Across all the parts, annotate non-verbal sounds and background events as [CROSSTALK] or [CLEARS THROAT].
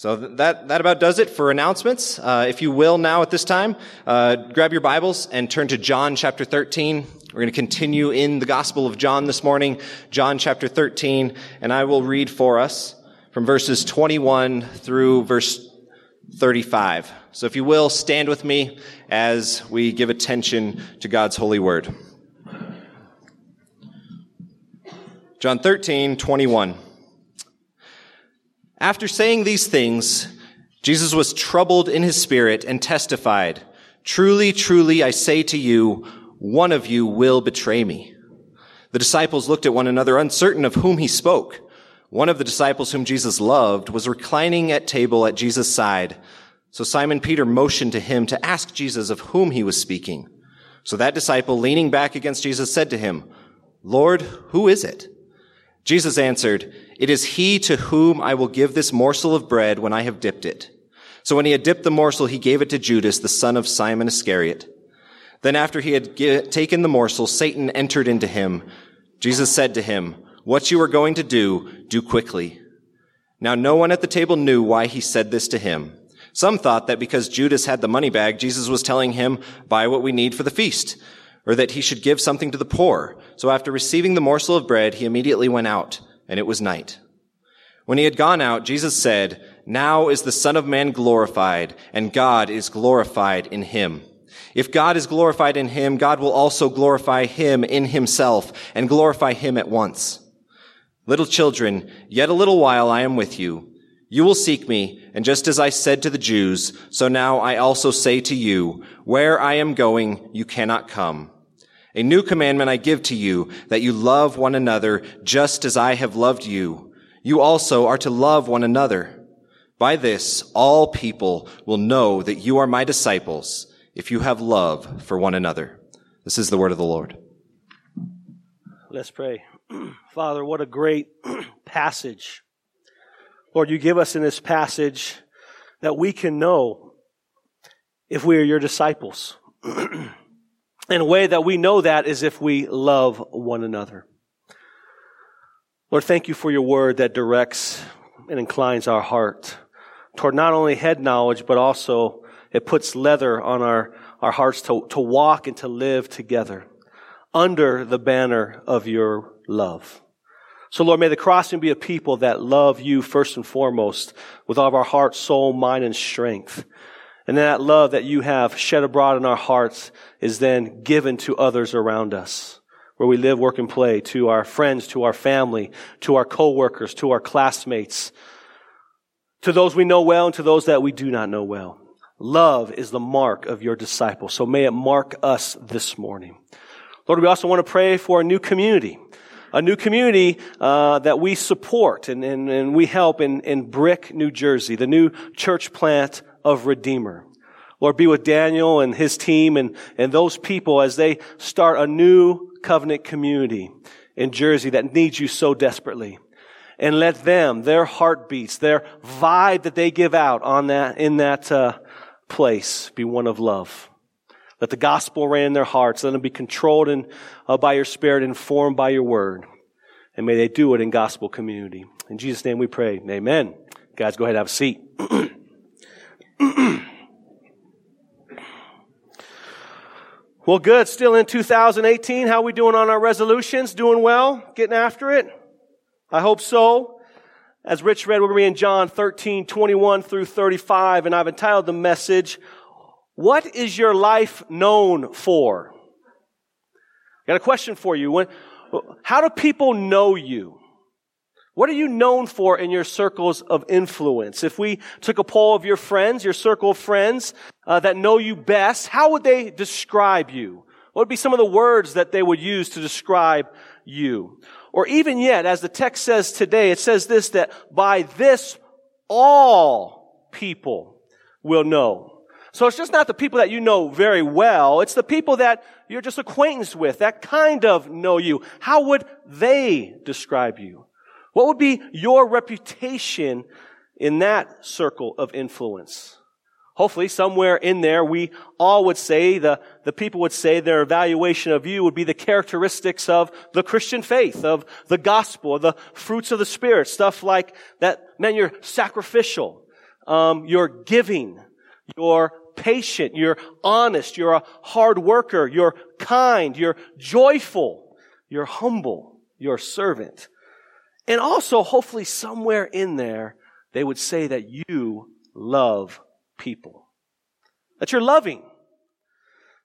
So that, that about does it for announcements. Uh, if you will now at this time, uh, grab your Bibles and turn to John chapter 13. We're going to continue in the Gospel of John this morning, John chapter 13, and I will read for us from verses 21 through verse 35. So if you will, stand with me as we give attention to God's holy word. John 13, 21. After saying these things, Jesus was troubled in his spirit and testified, Truly, truly, I say to you, one of you will betray me. The disciples looked at one another, uncertain of whom he spoke. One of the disciples whom Jesus loved was reclining at table at Jesus' side. So Simon Peter motioned to him to ask Jesus of whom he was speaking. So that disciple, leaning back against Jesus, said to him, Lord, who is it? Jesus answered, It is he to whom I will give this morsel of bread when I have dipped it. So when he had dipped the morsel, he gave it to Judas, the son of Simon Iscariot. Then after he had taken the morsel, Satan entered into him. Jesus said to him, What you are going to do, do quickly. Now no one at the table knew why he said this to him. Some thought that because Judas had the money bag, Jesus was telling him, buy what we need for the feast or that he should give something to the poor. So after receiving the morsel of bread, he immediately went out, and it was night. When he had gone out, Jesus said, Now is the Son of Man glorified, and God is glorified in him. If God is glorified in him, God will also glorify him in himself, and glorify him at once. Little children, yet a little while I am with you. You will seek me, and just as I said to the Jews, so now I also say to you, where I am going, you cannot come. A new commandment I give to you, that you love one another just as I have loved you. You also are to love one another. By this, all people will know that you are my disciples, if you have love for one another. This is the word of the Lord. Let's pray. [CLEARS THROAT] Father, what a great [CLEARS THROAT] passage Lord, you give us in this passage that we can know if we are your disciples. [CLEARS THROAT] in a way that we know that is if we love one another. Lord, thank you for your word that directs and inclines our heart toward not only head knowledge, but also it puts leather on our, our hearts to, to walk and to live together under the banner of your love. So Lord, may the crossing be a people that love you first and foremost with all of our heart, soul, mind, and strength. And that love that you have shed abroad in our hearts is then given to others around us, where we live, work, and play, to our friends, to our family, to our coworkers, to our classmates, to those we know well and to those that we do not know well. Love is the mark of your disciple. So may it mark us this morning. Lord, we also want to pray for a new community a new community uh, that we support and, and, and we help in, in Brick, New Jersey, the new church plant of Redeemer. Lord, be with Daniel and his team and, and those people as they start a new covenant community in Jersey that needs you so desperately. And let them, their heartbeats, their vibe that they give out on that, in that uh, place be one of love. Let the gospel reign in their hearts. Let them be controlled uh, by your spirit, informed by your word. And may they do it in gospel community. In Jesus' name we pray. Amen. Guys, go ahead and have a seat. [CLEARS THROAT] well, good. Still in 2018. How we doing on our resolutions? Doing well? Getting after it? I hope so. As Rich read, we're going to be in John 13, 21 through 35, and I've entitled the message, what is your life known for? I got a question for you. When, how do people know you? What are you known for in your circles of influence? If we took a poll of your friends, your circle of friends uh, that know you best, how would they describe you? What would be some of the words that they would use to describe you? Or even yet, as the text says today, it says this, that by this all people will know so it's just not the people that you know very well. It's the people that you're just acquaintance with, that kind of know you. How would they describe you? What would be your reputation in that circle of influence? Hopefully somewhere in there we all would say, the, the people would say their evaluation of you would be the characteristics of the Christian faith, of the gospel, the fruits of the Spirit, stuff like that, man, you're sacrificial, um, you're giving, you're patient, you're honest, you're a hard worker, you're kind, you're joyful, you're humble, you're servant. And also, hopefully, somewhere in there, they would say that you love people. That you're loving.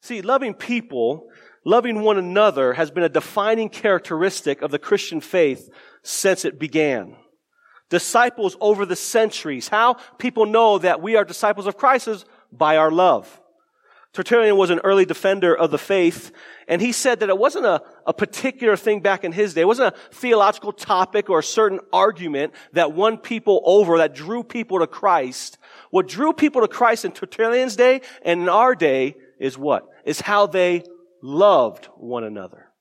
See, loving people, loving one another has been a defining characteristic of the Christian faith since it began. Disciples over the centuries. How people know that we are disciples of Christ is by our love. Tertullian was an early defender of the faith, and he said that it wasn't a, a particular thing back in his day. It wasn't a theological topic or a certain argument that won people over, that drew people to Christ. What drew people to Christ in Tertullian's day and in our day is what? Is how they loved one another.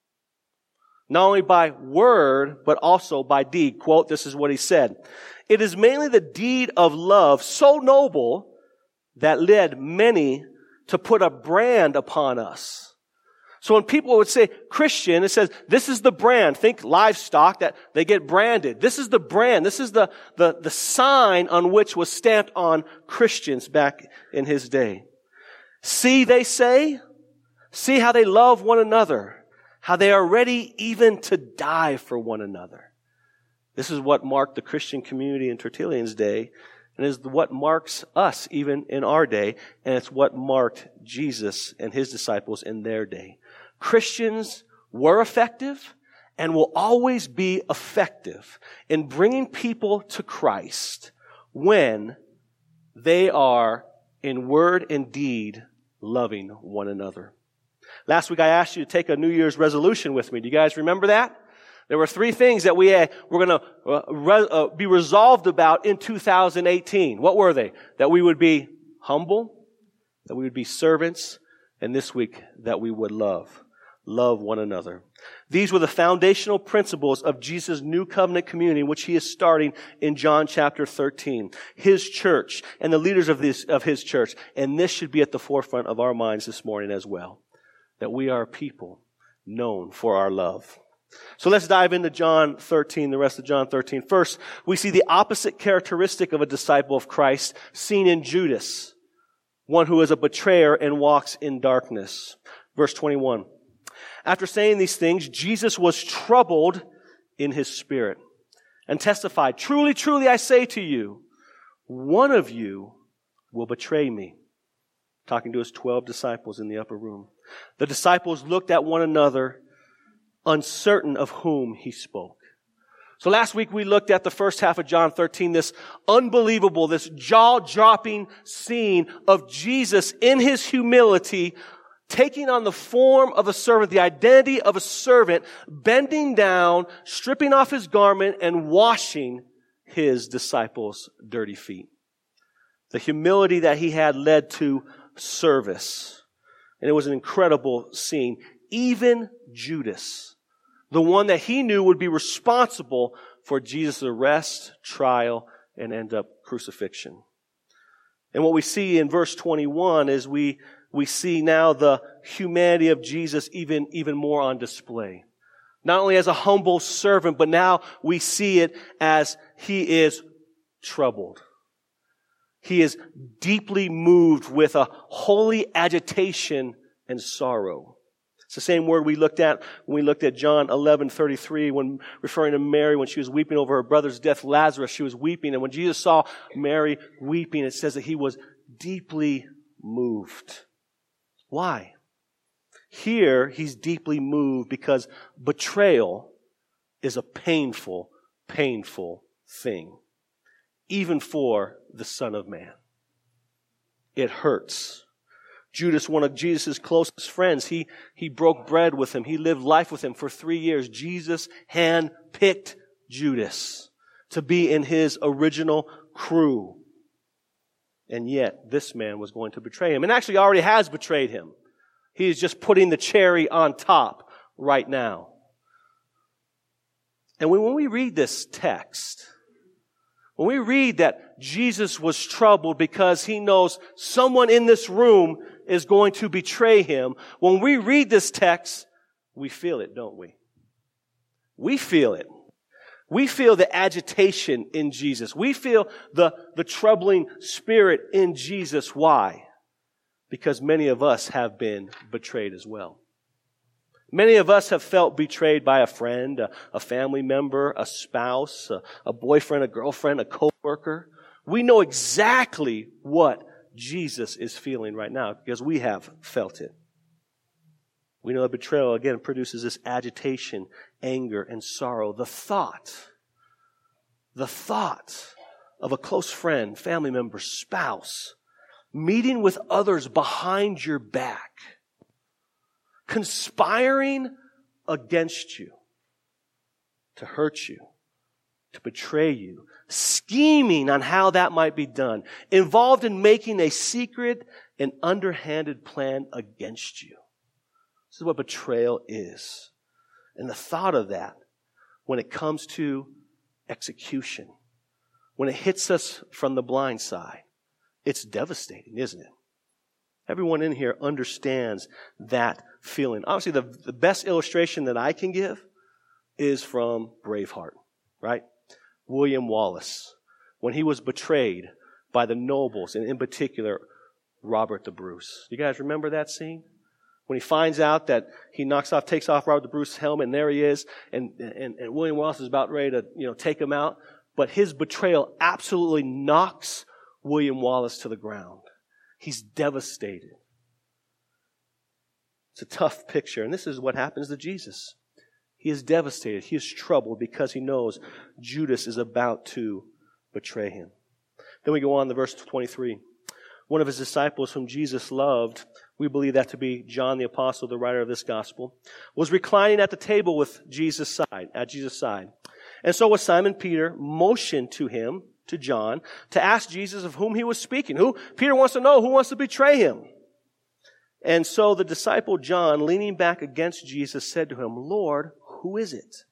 Not only by word, but also by deed. Quote, this is what he said. It is mainly the deed of love so noble that led many to put a brand upon us. So when people would say Christian, it says, this is the brand. Think livestock that they get branded. This is the brand. This is the, the, the sign on which was stamped on Christians back in his day. See, they say, see how they love one another, how they are ready even to die for one another. This is what marked the Christian community in Tertullian's day and is what marks us even in our day, and it's what marked Jesus and his disciples in their day. Christians were effective and will always be effective in bringing people to Christ when they are in word and deed loving one another. Last week I asked you to take a New Year's resolution with me. Do you guys remember that? There were three things that we uh, were going to uh, re- uh, be resolved about in 2018. What were they? That we would be humble, that we would be servants, and this week that we would love. Love one another. These were the foundational principles of Jesus' new covenant community, which he is starting in John chapter 13. His church and the leaders of this, of his church. And this should be at the forefront of our minds this morning as well. That we are people known for our love. So let's dive into John 13, the rest of John 13. First, we see the opposite characteristic of a disciple of Christ seen in Judas, one who is a betrayer and walks in darkness. Verse 21. After saying these things, Jesus was troubled in his spirit and testified, Truly, truly, I say to you, one of you will betray me. Talking to his 12 disciples in the upper room. The disciples looked at one another uncertain of whom he spoke. So last week we looked at the first half of John 13, this unbelievable, this jaw-dropping scene of Jesus in his humility, taking on the form of a servant, the identity of a servant, bending down, stripping off his garment, and washing his disciples' dirty feet. The humility that he had led to service. And it was an incredible scene. Even Judas, the one that he knew would be responsible for Jesus' arrest, trial, and end up crucifixion. And what we see in verse 21 is we, we see now the humanity of Jesus even, even more on display. Not only as a humble servant, but now we see it as he is troubled. He is deeply moved with a holy agitation and sorrow. It's the same word we looked at when we looked at John 11, 33, when referring to Mary when she was weeping over her brother's death, Lazarus, she was weeping. And when Jesus saw Mary weeping, it says that he was deeply moved. Why? Here, he's deeply moved because betrayal is a painful, painful thing. Even for the Son of Man. It hurts. Judas, one of Jesus' closest friends, he, he broke bread with him. He lived life with him for three years. Jesus handpicked Judas to be in his original crew. And yet, this man was going to betray him. And actually already has betrayed him. He is just putting the cherry on top right now. And when we read this text, when we read that Jesus was troubled because he knows someone in this room is going to betray him, when we read this text, we feel it, don't we? We feel it. We feel the agitation in Jesus. We feel the, the troubling spirit in Jesus. Why? Because many of us have been betrayed as well. Many of us have felt betrayed by a friend, a, a family member, a spouse, a, a boyfriend, a girlfriend, a coworker. We know exactly what Jesus is feeling right now because we have felt it. We know that betrayal, again, produces this agitation, anger, and sorrow. The thought, the thought of a close friend, family member, spouse, meeting with others behind your back, conspiring against you to hurt you, to betray you, scheming on how that might be done, involved in making a secret and underhanded plan against you. This is what betrayal is. And the thought of that, when it comes to execution, when it hits us from the blind side, it's devastating, isn't it? Everyone in here understands that feeling. Obviously, the, the best illustration that I can give is from Braveheart, right? William Wallace, when he was betrayed by the nobles, and in particular, Robert the Bruce. You guys remember that scene? When he finds out that he knocks off, takes off Robert the Bruce's helmet, and there he is, and, and, and William Wallace is about ready to, you know, take him out. But his betrayal absolutely knocks William Wallace to the ground. He's devastated. It's a tough picture, and this is what happens to Jesus. He is devastated. He is troubled because he knows Judas is about to betray him. Then we go on to verse 23. One of his disciples whom Jesus loved we believe that to be John the apostle, the writer of this gospel, was reclining at the table with Jesus' side, at Jesus' side. And so was Simon Peter motioned to him, to John, to ask Jesus of whom he was speaking. Who? Peter wants to know who wants to betray him. And so the disciple John, leaning back against Jesus, said to him, Lord, who is it?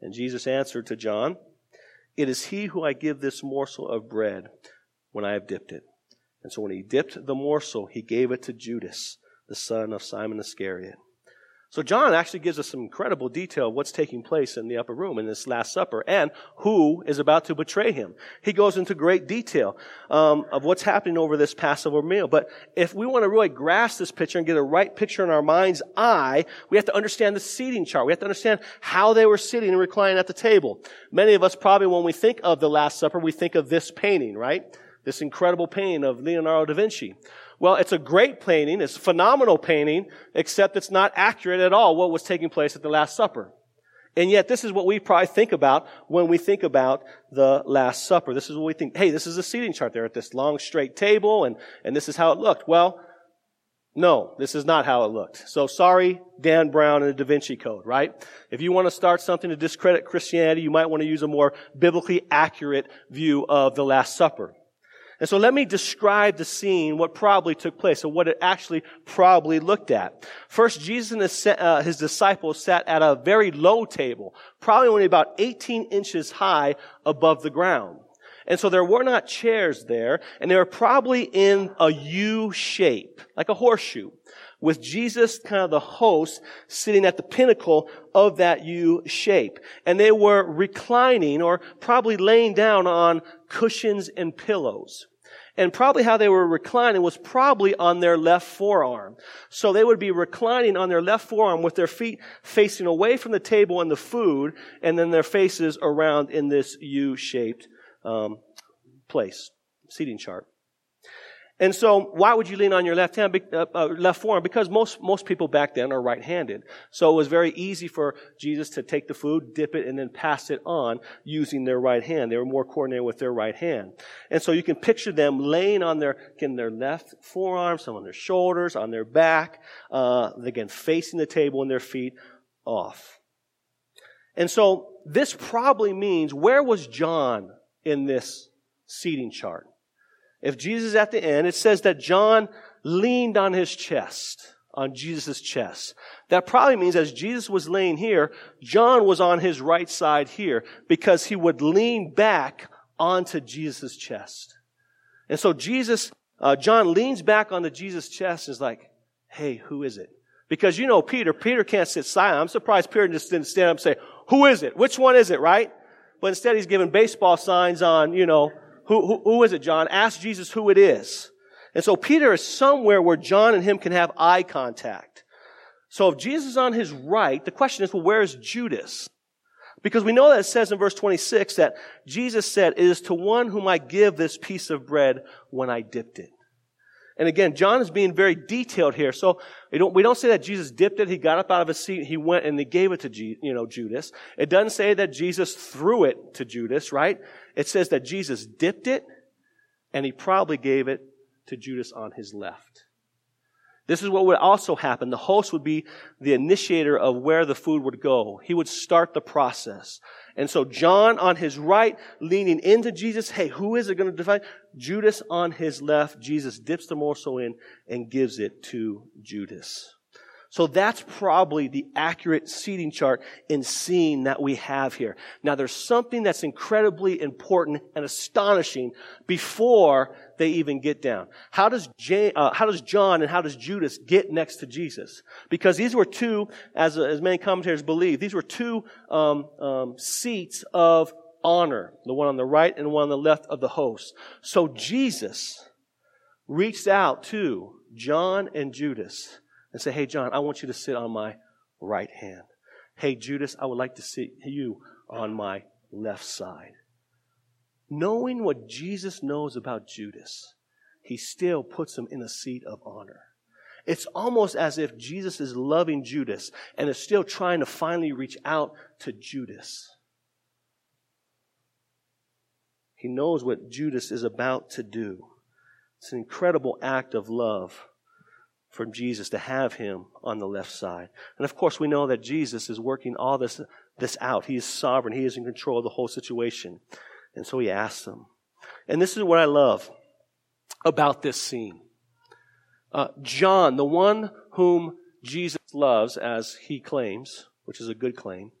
And Jesus answered to John, It is he who I give this morsel of bread when I have dipped it. And so when he dipped the morsel, he gave it to Judas, the son of Simon Iscariot. So John actually gives us some incredible detail of what's taking place in the upper room in this Last Supper and who is about to betray him. He goes into great detail um, of what's happening over this Passover meal. But if we want to really grasp this picture and get a right picture in our mind's eye, we have to understand the seating chart. We have to understand how they were sitting and reclining at the table. Many of us probably, when we think of the Last Supper, we think of this painting, right? this incredible painting of Leonardo da Vinci. Well, it's a great painting, it's a phenomenal painting, except it's not accurate at all what was taking place at the Last Supper. And yet, this is what we probably think about when we think about the Last Supper. This is what we think, hey, this is a seating chart there at this long straight table, and, and this is how it looked. Well, no, this is not how it looked. So sorry, Dan Brown and the Da Vinci Code, right? If you want to start something to discredit Christianity, you might want to use a more biblically accurate view of the Last Supper. And so let me describe the scene, what probably took place, or what it actually probably looked at. First, Jesus and his, uh, his, disciples sat at a very low table, probably only about 18 inches high above the ground. And so there were not chairs there, and they were probably in a U shape, like a horseshoe, with Jesus, kind of the host, sitting at the pinnacle of that U shape. And they were reclining or probably laying down on cushions and pillows. And probably how they were reclining was probably on their left forearm. So they would be reclining on their left forearm with their feet facing away from the table and the food, and then their faces around in this U-shaped um, place, seating chart. And so, why would you lean on your left hand, uh, uh, left forearm? Because most, most people back then are right-handed. So it was very easy for Jesus to take the food, dip it, and then pass it on using their right hand. They were more coordinated with their right hand. And so you can picture them laying on their, again, their left forearm, some on their shoulders, on their back, uh, again, facing the table and their feet off. And so this probably means, where was John in this seating chart? If Jesus is at the end, it says that John leaned on his chest, on Jesus' chest. That probably means as Jesus was laying here, John was on his right side here because he would lean back onto Jesus' chest. And so Jesus, uh, John leans back onto Jesus' chest and is like, hey, who is it? Because you know Peter, Peter can't sit silent. I'm surprised Peter just didn't stand up and say, who is it? Which one is it, right? but instead he's giving baseball signs on, you know, who, who, who is it, John? Ask Jesus who it is. And so Peter is somewhere where John and him can have eye contact. So if Jesus is on his right, the question is, well, where is Judas? Because we know that it says in verse 26 that Jesus said, it is to one whom I give this piece of bread when I dipped it. And again, John is being very detailed here. So we don't, we don't say that Jesus dipped it. He got up out of his seat. He went and he gave it to, you know, Judas. It doesn't say that Jesus threw it to Judas, right? It says that Jesus dipped it and he probably gave it to Judas on his left. This is what would also happen. The host would be the initiator of where the food would go. He would start the process. And so John on his right, leaning into Jesus. Hey, who is it going to define? Judas on his left. Jesus dips the morsel in and gives it to Judas. So that's probably the accurate seating chart in scene that we have here. Now there's something that's incredibly important and astonishing before they even get down. How does, uh, how does John and how does Judas get next to Jesus? Because these were two, as, as many commentators believe, these were two um, um, seats of honor, the one on the right and one on the left of the host. So Jesus reached out to John and Judas and say, Hey, John, I want you to sit on my right hand. Hey, Judas, I would like to sit you on my left side. Knowing what Jesus knows about Judas, he still puts him in a seat of honor. It's almost as if Jesus is loving Judas and is still trying to finally reach out to Judas. He knows what Judas is about to do. It's an incredible act of love from Jesus to have him on the left side. And of course, we know that Jesus is working all this, this out. He is sovereign. He is in control of the whole situation. And so he asks them. And this is what I love about this scene. Uh, John, the one whom Jesus loves, as he claims, which is a good claim,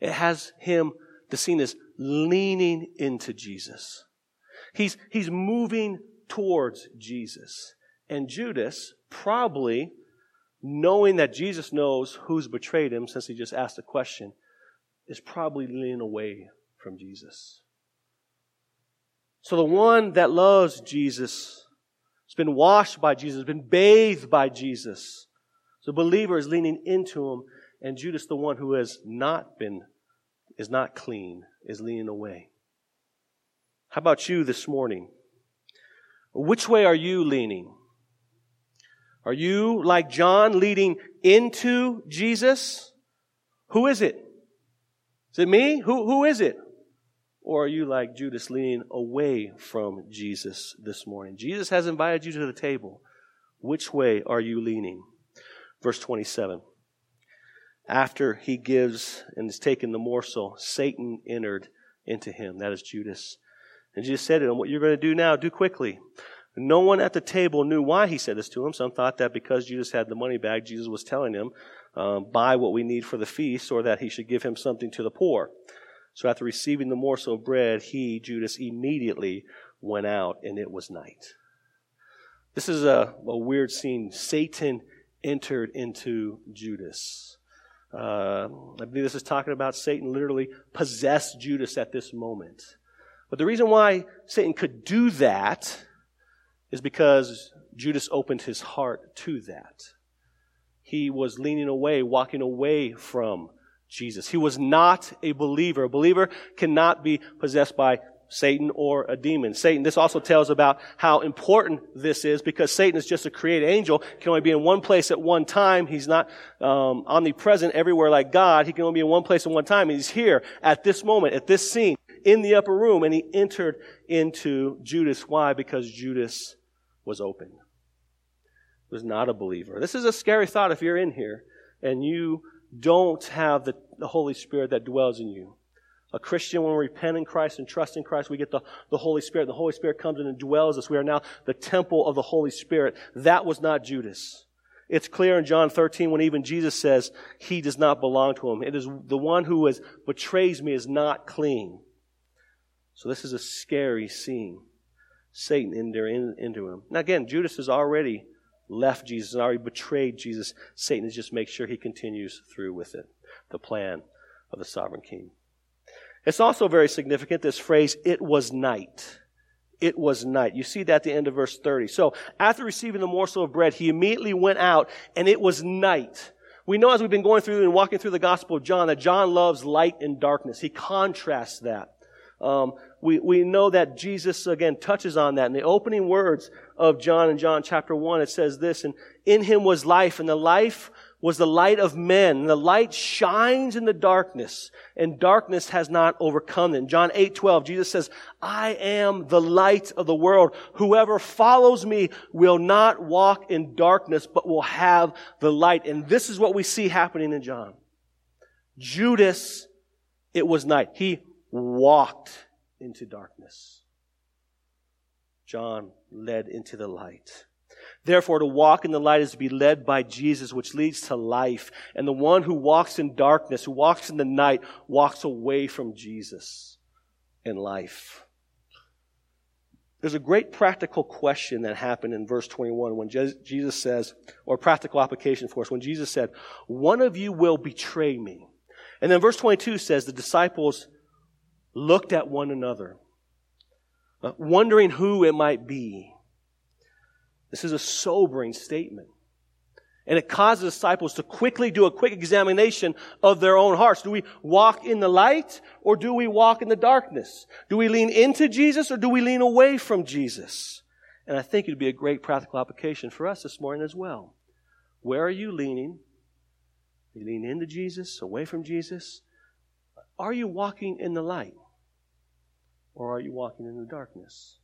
it has him, the scene is leaning into Jesus. He's, he's moving towards Jesus. And Judas, probably knowing that Jesus knows who's betrayed him, since he just asked a question, is probably leaning away from Jesus. So the one that loves Jesus has been washed by Jesus, been bathed by Jesus. The believer is leaning into him, and Judas, the one who has not been, is not clean, is leaning away. How about you this morning? Which way are you leaning? Are you like John leading into Jesus? Who is it? Is it me? Who, who is it? Or are you like Judas leaning away from Jesus this morning? Jesus has invited you to the table. Which way are you leaning? Verse 27. After he gives and is taken the morsel, Satan entered into him. That is Judas. And Jesus said to him, What you're going to do now, do quickly. No one at the table knew why he said this to him. Some thought that because Jesus had the money bag, Jesus was telling him, um, buy what we need for the feast, or that he should give him something to the poor. So after receiving the morsel of bread, he, Judas, immediately went out, and it was night. This is a, a weird scene. Satan entered into Judas. Uh, I believe this is talking about Satan literally possessed Judas at this moment. But the reason why Satan could do that is because Judas opened his heart to that. He was leaning away, walking away from Jesus. He was not a believer. A believer cannot be possessed by Satan or a demon. Satan, this also tells about how important this is because Satan is just a created angel, He can only be in one place at one time. He's not um, omnipresent everywhere like God. He can only be in one place at one time. He's here at this moment, at this scene, in the upper room, and he entered into Judas. Why? Because Judas was open. Was not a believer. This is a scary thought if you're in here and you don't have the, the Holy Spirit that dwells in you. A Christian, when we repent in Christ and trust in Christ, we get the, the Holy Spirit. The Holy Spirit comes in and dwells us. We are now the temple of the Holy Spirit. That was not Judas. It's clear in John 13 when even Jesus says he does not belong to him. It is the one who is, betrays me is not clean. So this is a scary scene. Satan in, into him. Now again, Judas has already left Jesus and already betrayed Jesus. Satan is just make sure he continues through with it. The plan of the sovereign king. It's also very significant, this phrase, it was night. It was night. You see that at the end of verse 30. So after receiving the morsel of bread, he immediately went out and it was night. We know as we've been going through and walking through the Gospel of John that John loves light and darkness. He contrasts that. Um, we, we know that Jesus, again, touches on that. In the opening words of John and John chapter 1, it says this, and in him was life, and the life was the light of men. And the light shines in the darkness, and darkness has not overcome them. John 8, 12, Jesus says, I am the light of the world. Whoever follows me will not walk in darkness, but will have the light. And this is what we see happening in John. Judas, it was night. He walked into darkness. John led into the light. Therefore, to walk in the light is to be led by Jesus, which leads to life. And the one who walks in darkness, who walks in the night, walks away from Jesus in life. There's a great practical question that happened in verse 21 when Jesus says, or practical application for us, when Jesus said, One of you will betray me. And then verse 22 says, The disciples looked at one another, uh, wondering who it might be. This is a sobering statement. And it causes disciples to quickly do a quick examination of their own hearts. Do we walk in the light or do we walk in the darkness? Do we lean into Jesus or do we lean away from Jesus? And I think it'd be a great practical application for us this morning as well. Where are you leaning? Are you lean into Jesus, away from Jesus? Are you walking in the light? Or are you walking in the darkness?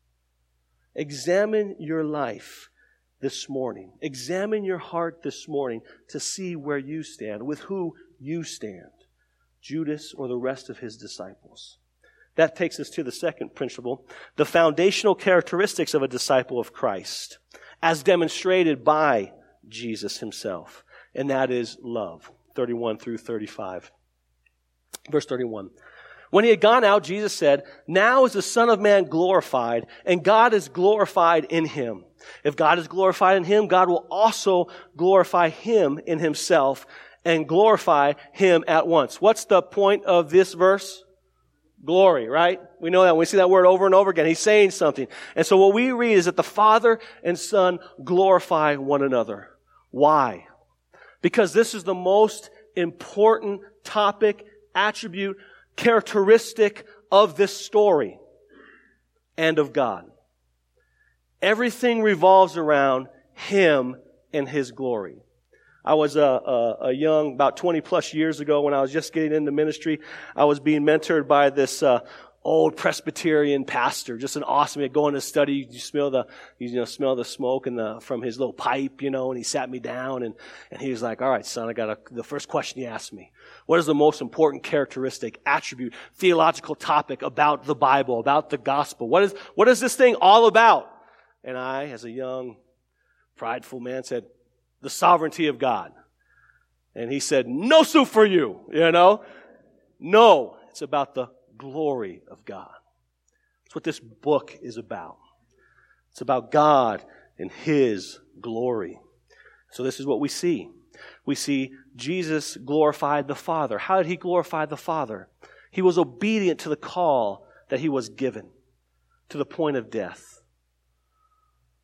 Examine your life this morning. Examine your heart this morning to see where you stand, with who you stand, Judas or the rest of his disciples. That takes us to the second principle, the foundational characteristics of a disciple of Christ, as demonstrated by Jesus himself, and that is love. 31 through 35. Verse 31. When he had gone out, Jesus said, Now is the Son of Man glorified, and God is glorified in him. If God is glorified in him, God will also glorify him in himself and glorify him at once. What's the point of this verse? Glory, right? We know that. We see that word over and over again. He's saying something. And so what we read is that the Father and Son glorify one another. Why? Because this is the most important topic, attribute, characteristic of this story and of God. Everything revolves around Him and His glory. I was a, a, a, young, about 20 plus years ago when I was just getting into ministry. I was being mentored by this uh, old Presbyterian pastor, just an awesome. He'd go study, you smell the, you know, smell the smoke and the, from his little pipe, you know, and he sat me down and, and he was like, all right, son, I got a, the first question he asked me. What is the most important characteristic, attribute, theological topic about the Bible, about the gospel? What is, what is this thing all about? And I, as a young, prideful man, said, the sovereignty of God. And he said, no soup for you, you know? No, it's about the glory of God. That's what this book is about. It's about God and His glory. So this is what we see. We see Jesus glorified the Father. How did He glorify the Father? He was obedient to the call that He was given to the point of death.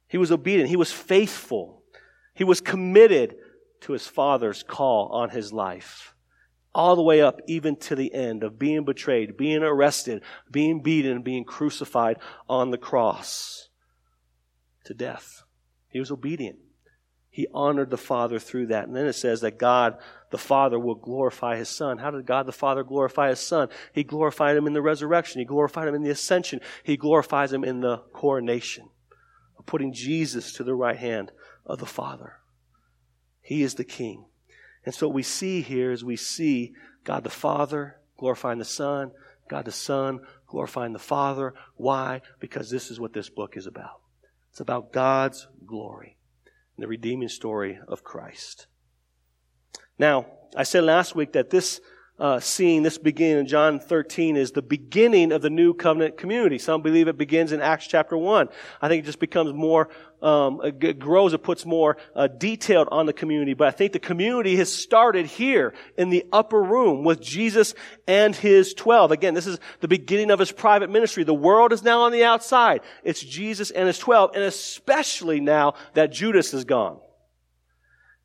He was obedient. He was faithful. He was committed to His Father's call on His life all the way up even to the end of being betrayed, being arrested, being beaten, being crucified on the cross to death. He was obedient. He honored the Father through that. And then it says that God, the Father, will glorify His Son. How did God the Father glorify His Son? He glorified Him in the resurrection. He glorified Him in the ascension. He glorifies Him in the coronation, of putting Jesus to the right hand of the Father. He is the King. And so what we see here is we see God the Father glorifying the Son, God the Son glorifying the Father. Why? Because this is what this book is about. It's about God's glory and the redeeming story of Christ. Now, I said last week that this uh, seeing this beginning in John 13 is the beginning of the new covenant community. Some believe it begins in Acts chapter 1. I think it just becomes more, um, it grows, it puts more uh, detailed on the community. But I think the community has started here in the upper room with Jesus and his 12. Again, this is the beginning of his private ministry. The world is now on the outside. It's Jesus and his 12, and especially now that Judas is gone.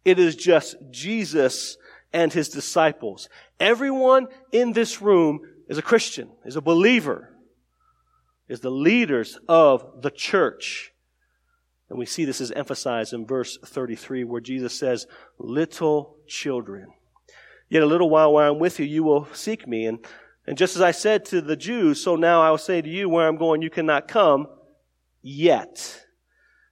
It is just Jesus and his disciples. Everyone in this room is a Christian, is a believer, is the leaders of the church. And we see this is emphasized in verse 33 where Jesus says, little children. Yet a little while while I'm with you, you will seek me. And, and just as I said to the Jews, so now I will say to you, where I'm going, you cannot come yet.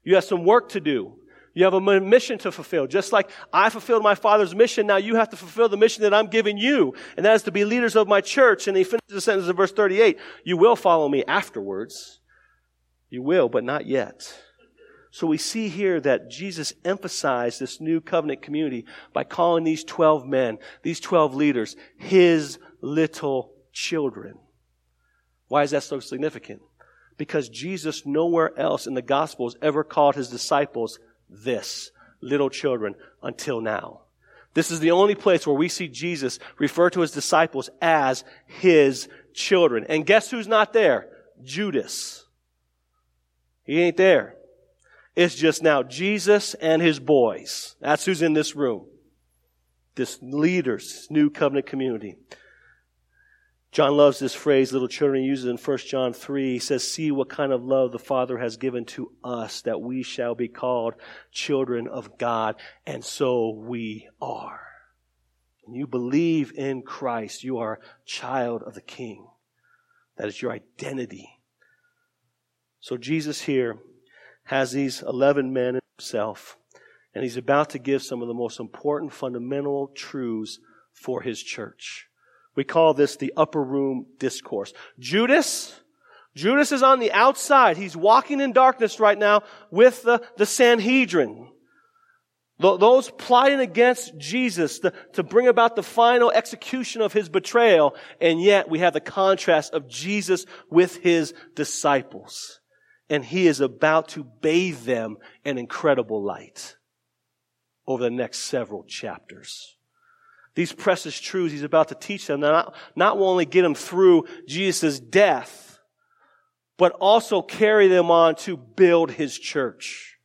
You have some work to do. You have a mission to fulfill. Just like I fulfilled my father's mission, now you have to fulfill the mission that I'm giving you. And that is to be leaders of my church. And he finishes the sentence in verse 38. You will follow me afterwards. You will, but not yet. So we see here that Jesus emphasized this new covenant community by calling these 12 men, these 12 leaders, his little children. Why is that so significant? Because Jesus nowhere else in the Gospels ever called his disciples this, little children, until now. This is the only place where we see Jesus refer to his disciples as his children. And guess who's not there? Judas. He ain't there. It's just now Jesus and his boys. That's who's in this room. This leaders, new covenant community. John loves this phrase, little children, uses in 1 John 3. He says, See what kind of love the Father has given to us that we shall be called children of God. And so we are. When you believe in Christ, you are child of the King. That is your identity. So Jesus here has these 11 men himself, and he's about to give some of the most important fundamental truths for his church. We call this the upper room discourse. Judas, Judas is on the outside. He's walking in darkness right now with the, the Sanhedrin. Those plotting against Jesus to, to bring about the final execution of his betrayal. And yet we have the contrast of Jesus with his disciples. And he is about to bathe them in incredible light over the next several chapters these precious truths he's about to teach them, not, not only get them through Jesus' death, but also carry them on to build his church.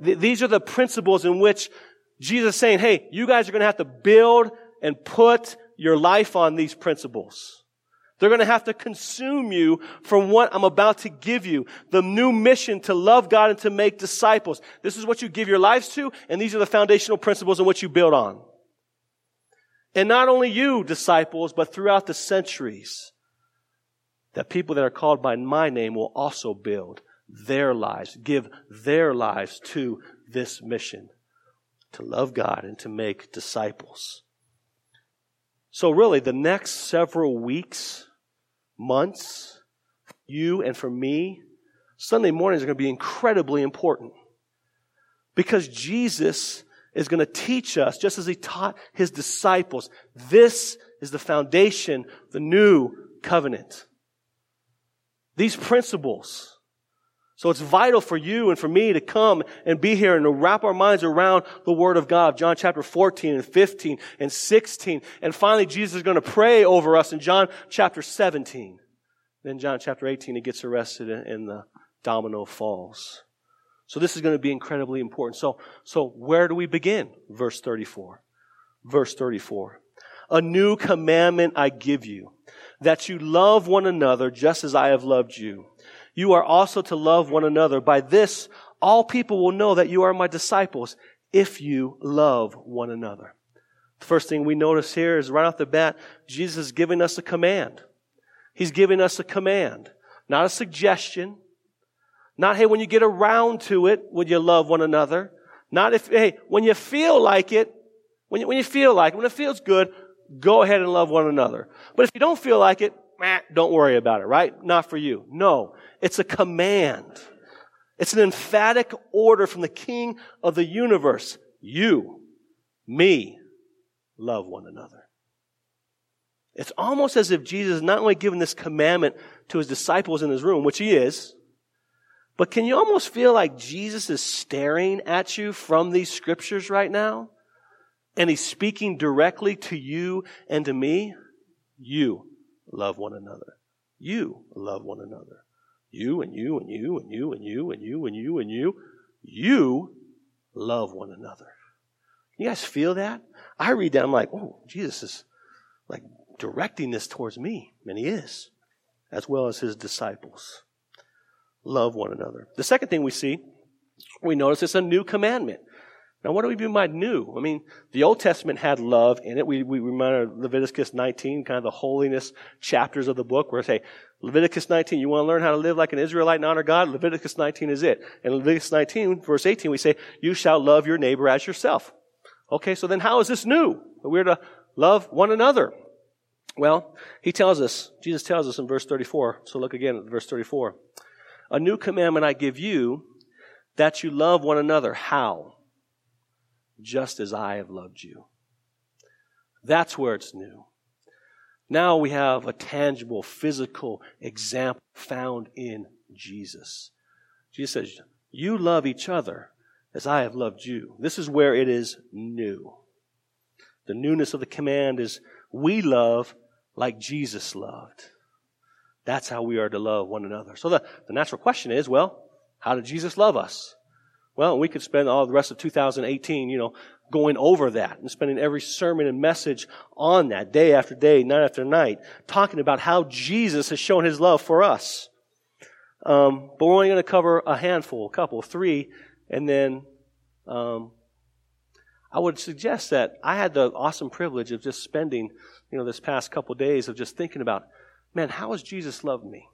These are the principles in which Jesus is saying, hey, you guys are going to have to build and put your life on these principles. They're going to have to consume you from what I'm about to give you. The new mission to love God and to make disciples. This is what you give your lives to, and these are the foundational principles in which you build on. And not only you, disciples, but throughout the centuries, that people that are called by my name will also build their lives, give their lives to this mission to love God and to make disciples. So, really, the next several weeks, months, you and for me, Sunday mornings are going to be incredibly important. Because Jesus is going to teach us, just as he taught his disciples, this is the foundation, the new covenant. These principles so it's vital for you and for me to come and be here and to wrap our minds around the Word of God. John chapter 14 and 15 and 16. And finally, Jesus is going to pray over us in John chapter 17. Then John chapter 18, he gets arrested and the domino falls. So this is going to be incredibly important. So, so where do we begin? Verse 34. Verse 34. A new commandment I give you, that you love one another just as I have loved you you are also to love one another. By this, all people will know that you are my disciples if you love one another. The first thing we notice here is right off the bat, Jesus is giving us a command. He's giving us a command, not a suggestion. Not, hey, when you get around to it, would you love one another? Not if, hey, when you feel like it, when you, when you feel like it, when it feels good, go ahead and love one another. But if you don't feel like it, don't worry about it, right? Not for you. No. It's a command. It's an emphatic order from the King of the universe. You, me, love one another. It's almost as if Jesus is not only given this commandment to his disciples in his room, which he is, but can you almost feel like Jesus is staring at you from these scriptures right now? And he's speaking directly to you and to me? You love one another. You love one another. You and you and you and you and you and you and you and you. You love one another. You guys feel that? I read that, I'm like, oh, Jesus is like directing this towards me. And he is, as well as his disciples. Love one another. The second thing we see, we notice it's a new commandment. Now, what do we mean by new? I mean, the Old Testament had love in it. We, we remember Leviticus 19, kind of the holiness chapters of the book, where I say, Leviticus 19, you want to learn how to live like an Israelite and honor God? Leviticus 19 is it. In Leviticus 19, verse 18, we say, you shall love your neighbor as yourself. Okay, so then how is this new? We're to love one another. Well, he tells us, Jesus tells us in verse 34. So look again at verse 34. A new commandment I give you, that you love one another. How? Just as I have loved you. That's where it's new. Now we have a tangible, physical example found in Jesus. Jesus says, You love each other as I have loved you. This is where it is new. The newness of the command is we love like Jesus loved. That's how we are to love one another. So the, the natural question is, well, how did Jesus love us? Well, we could spend all the rest of 2018, you know, going over that and spending every sermon and message on that day after day, night after night, talking about how Jesus has shown his love for us. Um, but we're only going to cover a handful, a couple, three, and then um, I would suggest that I had the awesome privilege of just spending, you know, this past couple days of just thinking about, man, how has Jesus loved me?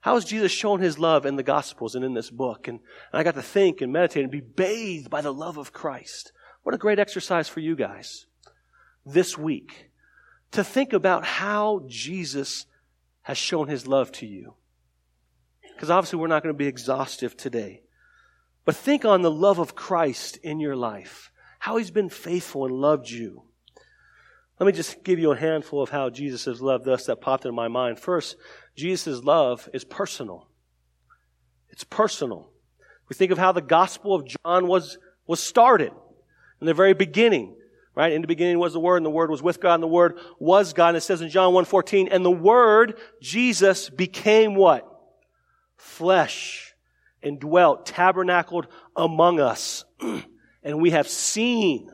How has Jesus shown his love in the Gospels and in this book? And, and I got to think and meditate and be bathed by the love of Christ. What a great exercise for you guys this week to think about how Jesus has shown his love to you. Because obviously, we're not going to be exhaustive today. But think on the love of Christ in your life, how he's been faithful and loved you. Let me just give you a handful of how Jesus has loved us that popped into my mind. First, Jesus' love is personal. It's personal. We think of how the Gospel of John was, was started in the very beginning. Right? In the beginning was the Word, and the Word was with God, and the Word was God. And it says in John 1.14, and the Word, Jesus, became what? Flesh, and dwelt, tabernacled among us. [CLEARS THROAT] and we have seen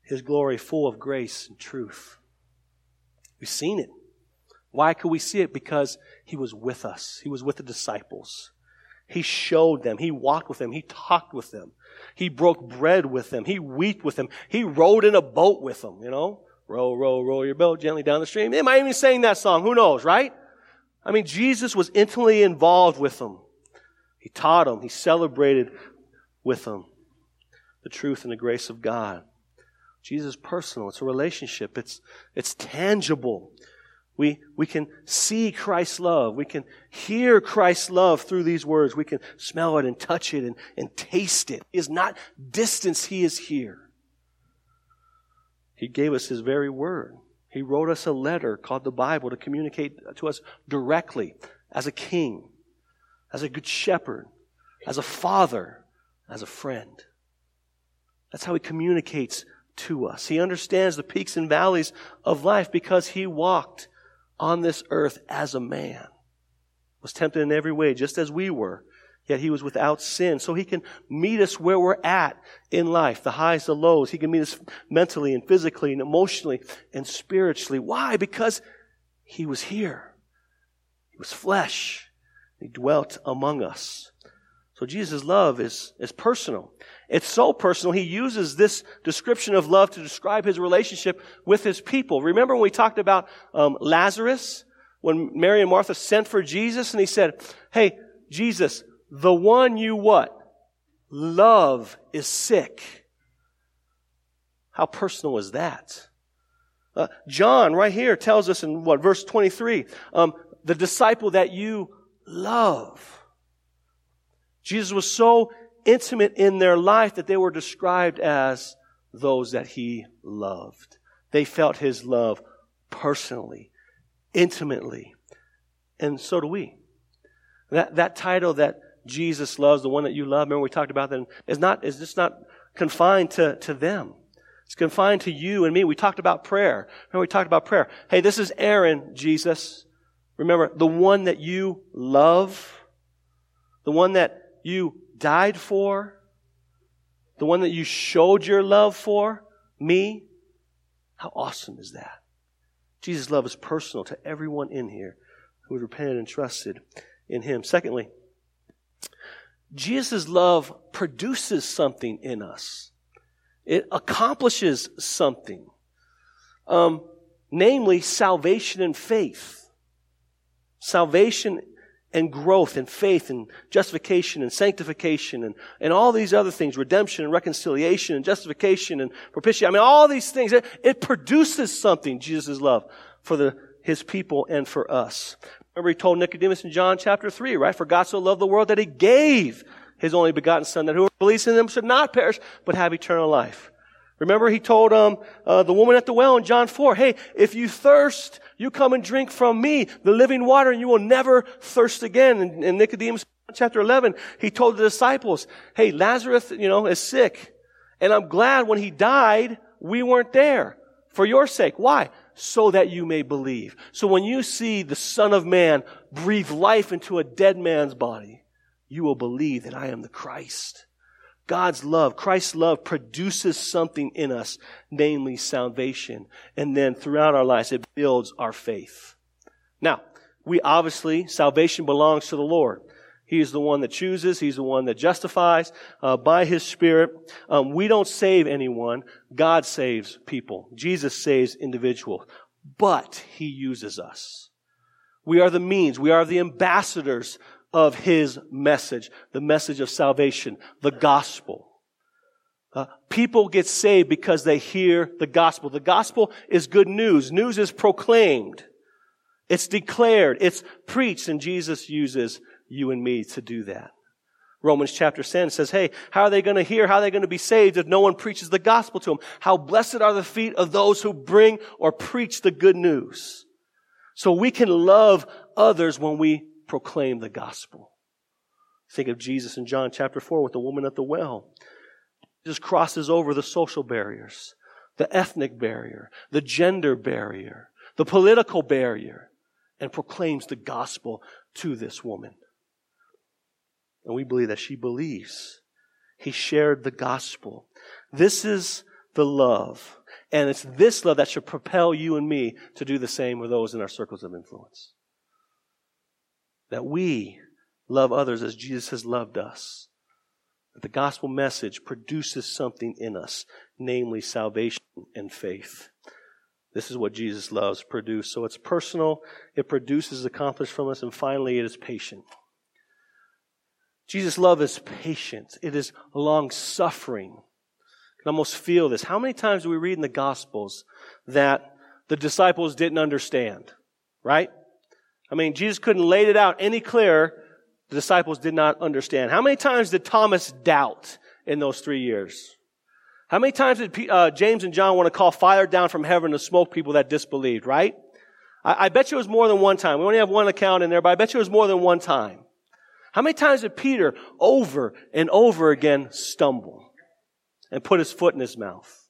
his glory full of grace and truth. We've seen it. Why could we see it? Because he was with us. He was with the disciples. He showed them. He walked with them. He talked with them. He broke bread with them. He wept with them. He rowed in a boat with them, you know? Row, row, row your boat gently down the stream. They might even sing that song. Who knows, right? I mean, Jesus was intimately involved with them. He taught them. He celebrated with them the truth and the grace of God. Jesus is personal. It's a relationship. It's, it's tangible. We, we can see Christ's love. We can hear Christ's love through these words. We can smell it and touch it and, and taste it. He is not distance. He is here. He gave us His very word. He wrote us a letter called the Bible to communicate to us directly as a king, as a good shepherd, as a father, as a friend. That's how He communicates to us. He understands the peaks and valleys of life because he walked on this earth as a man. Was tempted in every way, just as we were. Yet he was without sin. So he can meet us where we're at in life, the highs, the lows. He can meet us mentally and physically and emotionally and spiritually. Why? Because he was here. He was flesh. He dwelt among us. So Jesus' love is, is personal. It's so personal, he uses this description of love to describe his relationship with his people. Remember when we talked about um, Lazarus? When Mary and Martha sent for Jesus and he said, Hey, Jesus, the one you what? Love is sick. How personal is that? Uh, John, right here, tells us in what, verse 23, um, the disciple that you love. Jesus was so intimate in their life that they were described as those that he loved. They felt his love personally, intimately. And so do we. That, that title that Jesus loves, the one that you love, remember we talked about that, is not, is just not confined to, to them. It's confined to you and me. We talked about prayer. Remember we talked about prayer. Hey, this is Aaron, Jesus. Remember, the one that you love, the one that you died for, the one that you showed your love for, me. How awesome is that? Jesus' love is personal to everyone in here who had repented and trusted in him. Secondly, Jesus' love produces something in us. It accomplishes something. Um, namely, salvation and faith. Salvation and growth and faith and justification and sanctification and, and all these other things, redemption and reconciliation and justification and propitiation. I mean, all these things, it, it produces something, Jesus' love, for the, his people and for us. Remember he told Nicodemus in John chapter 3, right? For God so loved the world that he gave his only begotten son that whoever believes in him should not perish, but have eternal life. Remember he told um, uh, the woman at the well in John 4, hey, if you thirst, you come and drink from me, the living water, and you will never thirst again. And Nicodemus chapter 11, he told the disciples, hey, Lazarus, you know, is sick. And I'm glad when he died, we weren't there for your sake. Why? so that you may believe. So when you see the Son of Man breathe life into a dead man's body, you will believe that I am the Christ. God's love, Christ's love produces something in us, namely salvation. And then throughout our lives, it builds our faith. Now, we obviously, salvation belongs to the Lord. He is the one that chooses. He's the one that justifies uh, by His Spirit. Um, we don't save anyone. God saves people. Jesus saves individuals. But He uses us. We are the means. We are the ambassadors of His message, the message of salvation, the gospel. Uh, people get saved because they hear the gospel. The gospel is good news. News is proclaimed. It's declared. It's preached, and Jesus uses you and me to do that. Romans chapter 10 says, Hey, how are they going to hear? How are they going to be saved if no one preaches the gospel to them? How blessed are the feet of those who bring or preach the good news. So we can love others when we proclaim the gospel. Think of Jesus in John chapter 4 with the woman at the well. Just crosses over the social barriers, the ethnic barrier, the gender barrier, the political barrier, and proclaims the gospel to this woman. And we believe that she believes. He shared the gospel. This is the love. And it's this love that should propel you and me to do the same with those in our circles of influence. That we love others as Jesus has loved us. That the gospel message produces something in us, namely salvation and faith. This is what Jesus loves produce. So it's personal, it produces accomplished from us, and finally it is patient. Jesus' love is patient. It is long suffering. You can almost feel this. How many times do we read in the Gospels that the disciples didn't understand? Right? I mean, Jesus couldn't lay it out any clearer. The disciples did not understand. How many times did Thomas doubt in those three years? How many times did uh, James and John want to call fire down from heaven to smoke people that disbelieved, right? I, I bet you it was more than one time. We only have one account in there, but I bet you it was more than one time. How many times did Peter over and over again stumble and put his foot in his mouth?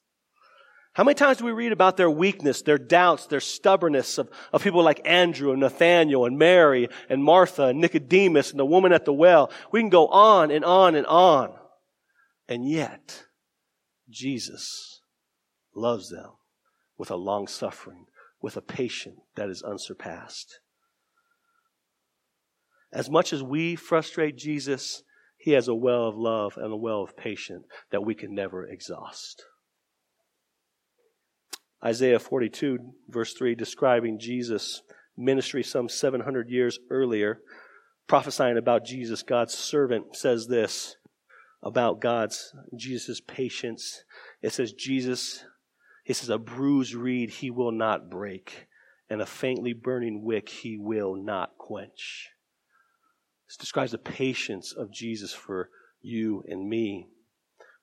How many times do we read about their weakness, their doubts, their stubbornness of, of people like Andrew and Nathaniel and Mary and Martha and Nicodemus and the woman at the well? We can go on and on and on. And yet, Jesus loves them with a long suffering, with a patience that is unsurpassed. As much as we frustrate Jesus, he has a well of love and a well of patience that we can never exhaust. Isaiah 42, verse 3, describing Jesus' ministry some 700 years earlier, prophesying about Jesus, God's servant, says this about God's, Jesus' patience. It says, Jesus, he says, a bruised reed he will not break, and a faintly burning wick he will not quench. This describes the patience of Jesus for you and me.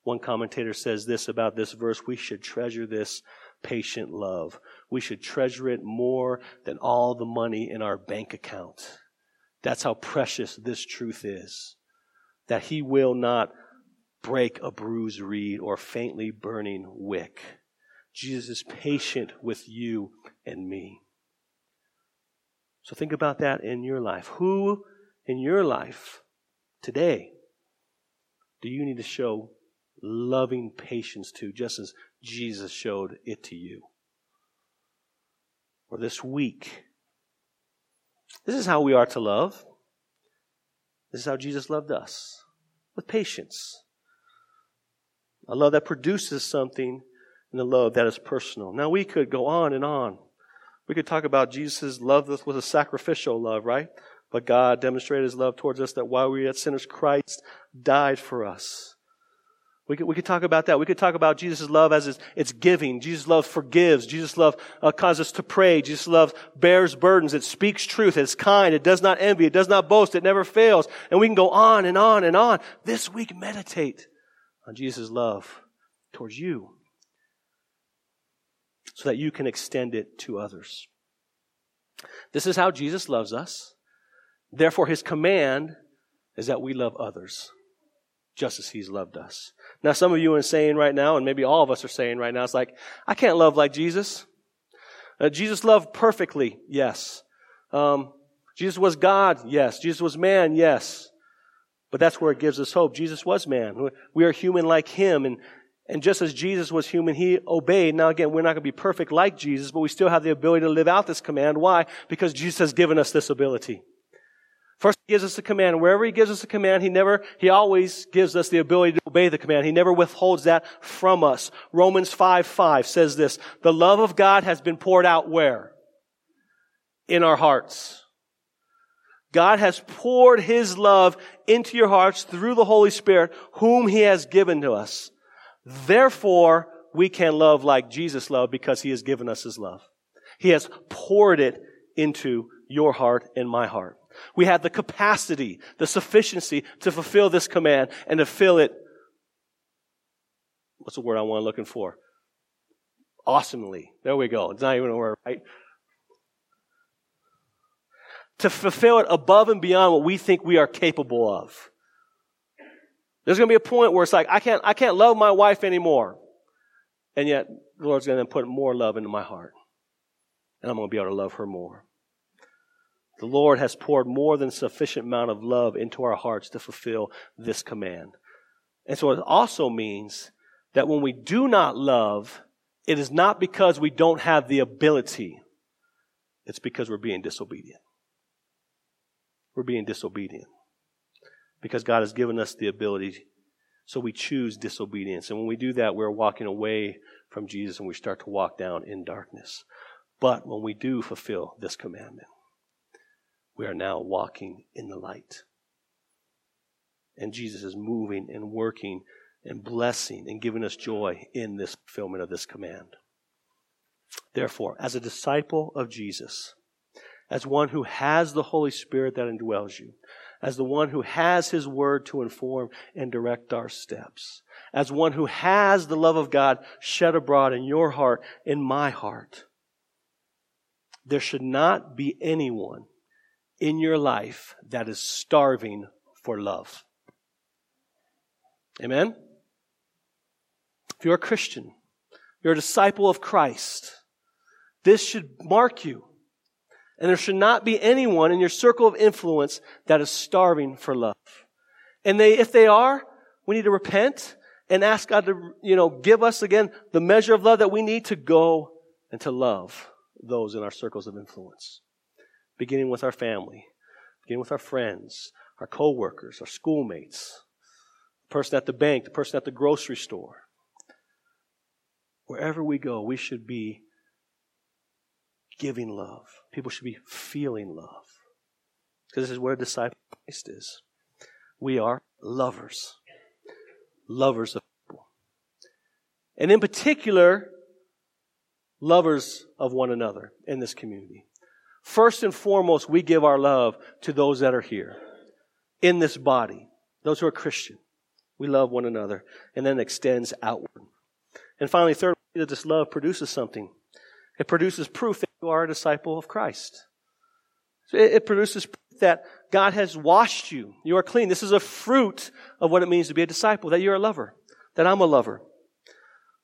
One commentator says this about this verse we should treasure this patient love. We should treasure it more than all the money in our bank account. That's how precious this truth is. That he will not break a bruised reed or faintly burning wick. Jesus is patient with you and me. So think about that in your life. Who in your life today do you need to show loving patience to, just as Jesus showed it to you? Or this week, this is how we are to love. This is how Jesus loved us with patience. A love that produces something and a love that is personal. Now, we could go on and on. We could talk about Jesus' love that was a sacrificial love, right? But God demonstrated his love towards us that while we were yet sinners, Christ died for us. We could, we could talk about that. We could talk about Jesus' love as it's, it's giving. Jesus' love forgives. Jesus' love uh, causes us to pray. Jesus' love bears burdens. It speaks truth. It's kind. It does not envy. It does not boast. It never fails. And we can go on and on and on. This week, meditate on Jesus' love towards you so that you can extend it to others. This is how Jesus loves us. Therefore, his command is that we love others just as he's loved us. Now, some of you are saying right now, and maybe all of us are saying right now, it's like, I can't love like Jesus. Uh, Jesus loved perfectly, yes. Um, Jesus was God, yes. Jesus was man, yes. But that's where it gives us hope. Jesus was man. We are human like him, and, and just as Jesus was human, he obeyed. Now again, we're not going to be perfect like Jesus, but we still have the ability to live out this command. Why? Because Jesus has given us this ability. First, he gives us a command. Wherever he gives us a command, he never, he always gives us the ability to obey the command. He never withholds that from us. Romans 5, 5 says this, the love of God has been poured out where? In our hearts. God has poured his love into your hearts through the Holy Spirit, whom he has given to us. Therefore, we can love like Jesus loved because he has given us his love. He has poured it into your heart and my heart. We have the capacity, the sufficiency to fulfill this command and to fill it. What's the word I want looking for? Awesomely. There we go. It's not even a word, right? To fulfill it above and beyond what we think we are capable of. There's going to be a point where it's like, I can't, I can't love my wife anymore. And yet, the Lord's going to put more love into my heart. And I'm going to be able to love her more. The Lord has poured more than sufficient amount of love into our hearts to fulfill this command. And so it also means that when we do not love, it is not because we don't have the ability. It's because we're being disobedient. We're being disobedient. Because God has given us the ability, so we choose disobedience. And when we do that, we're walking away from Jesus and we start to walk down in darkness. But when we do fulfill this commandment, we are now walking in the light. And Jesus is moving and working and blessing and giving us joy in this fulfillment of this command. Therefore, as a disciple of Jesus, as one who has the Holy Spirit that indwells you, as the one who has His Word to inform and direct our steps, as one who has the love of God shed abroad in your heart, in my heart, there should not be anyone in your life that is starving for love. Amen? If you're a Christian, you're a disciple of Christ, this should mark you. And there should not be anyone in your circle of influence that is starving for love. And they, if they are, we need to repent and ask God to, you know, give us again the measure of love that we need to go and to love those in our circles of influence beginning with our family, beginning with our friends, our coworkers, our schoolmates, the person at the bank, the person at the grocery store. Wherever we go, we should be giving love. People should be feeling love. Because this is where disciple Christ is. We are lovers. Lovers of people. And in particular, lovers of one another in this community. First and foremost, we give our love to those that are here in this body, those who are Christian. We love one another. And then extends outward. And finally, third, that this love produces something. It produces proof that you are a disciple of Christ. It produces proof that God has washed you. You are clean. This is a fruit of what it means to be a disciple, that you're a lover, that I'm a lover.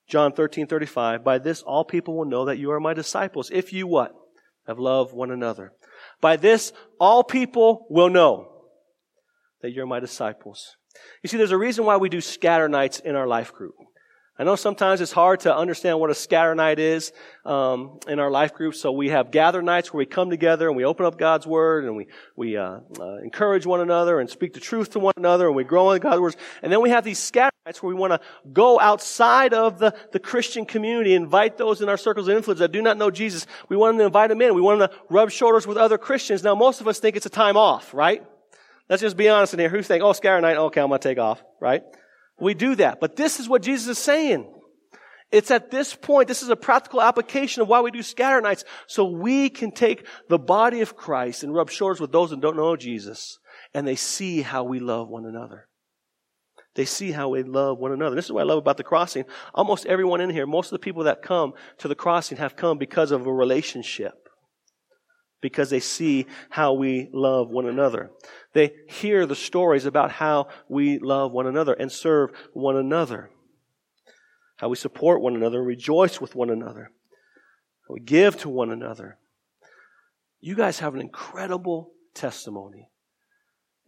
John 13, 35. By this all people will know that you are my disciples. If you what? Have loved one another. By this all people will know that you're my disciples. You see, there's a reason why we do scatter nights in our life group. I know sometimes it's hard to understand what a scatter night is um, in our life group. So we have gather nights where we come together and we open up God's Word and we we uh, uh, encourage one another and speak the truth to one another and we grow in God's words. And then we have these scatter nights where we want to go outside of the, the Christian community, invite those in our circles of influence that do not know Jesus. We want them to invite them in. We want them to rub shoulders with other Christians. Now, most of us think it's a time off, right? Let's just be honest in here. Who think, oh, scatter night, okay, I'm going to take off, right? We do that. But this is what Jesus is saying. It's at this point, this is a practical application of why we do scatter nights, so we can take the body of Christ and rub shoulders with those that don't know Jesus, and they see how we love one another. They see how we love one another. This is what I love about the crossing. Almost everyone in here, most of the people that come to the crossing have come because of a relationship because they see how we love one another. They hear the stories about how we love one another and serve one another, how we support one another, and rejoice with one another, how we give to one another. You guys have an incredible testimony.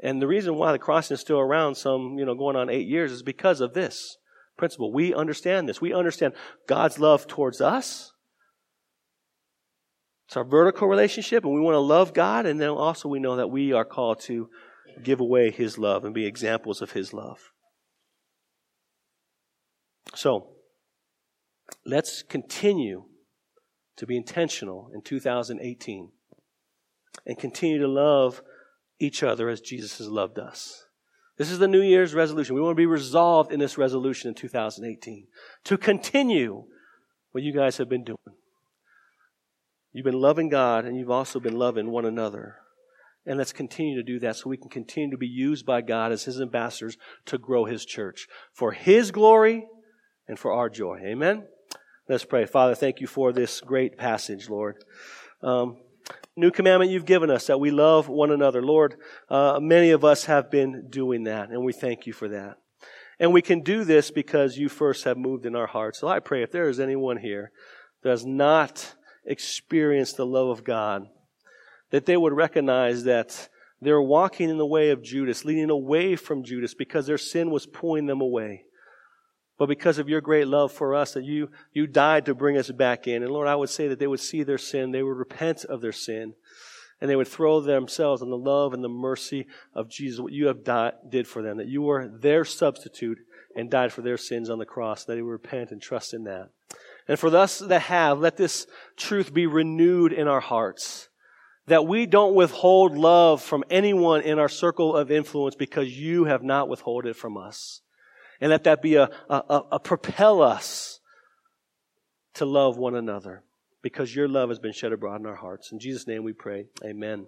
And the reason why the crossing is still around some, you know, going on eight years is because of this principle. We understand this. We understand God's love towards us it's our vertical relationship, and we want to love God, and then also we know that we are called to give away His love and be examples of His love. So, let's continue to be intentional in 2018 and continue to love each other as Jesus has loved us. This is the New Year's resolution. We want to be resolved in this resolution in 2018 to continue what you guys have been doing. You've been loving God and you've also been loving one another. And let's continue to do that so we can continue to be used by God as His ambassadors to grow His church for His glory and for our joy. Amen? Let's pray. Father, thank you for this great passage, Lord. Um, new commandment you've given us that we love one another. Lord, uh, many of us have been doing that, and we thank you for that. And we can do this because you first have moved in our hearts. So I pray if there is anyone here that has not experience the love of God, that they would recognize that they're walking in the way of Judas, leading away from Judas because their sin was pulling them away. But because of your great love for us, that you, you died to bring us back in. And Lord, I would say that they would see their sin, they would repent of their sin, and they would throw themselves on the love and the mercy of Jesus, what you have died, did for them, that you were their substitute and died for their sins on the cross, that they would repent and trust in that. And for us that have, let this truth be renewed in our hearts. That we don't withhold love from anyone in our circle of influence because you have not withheld it from us. And let that be a, a, a propel us to love one another because your love has been shed abroad in our hearts. In Jesus' name we pray. Amen.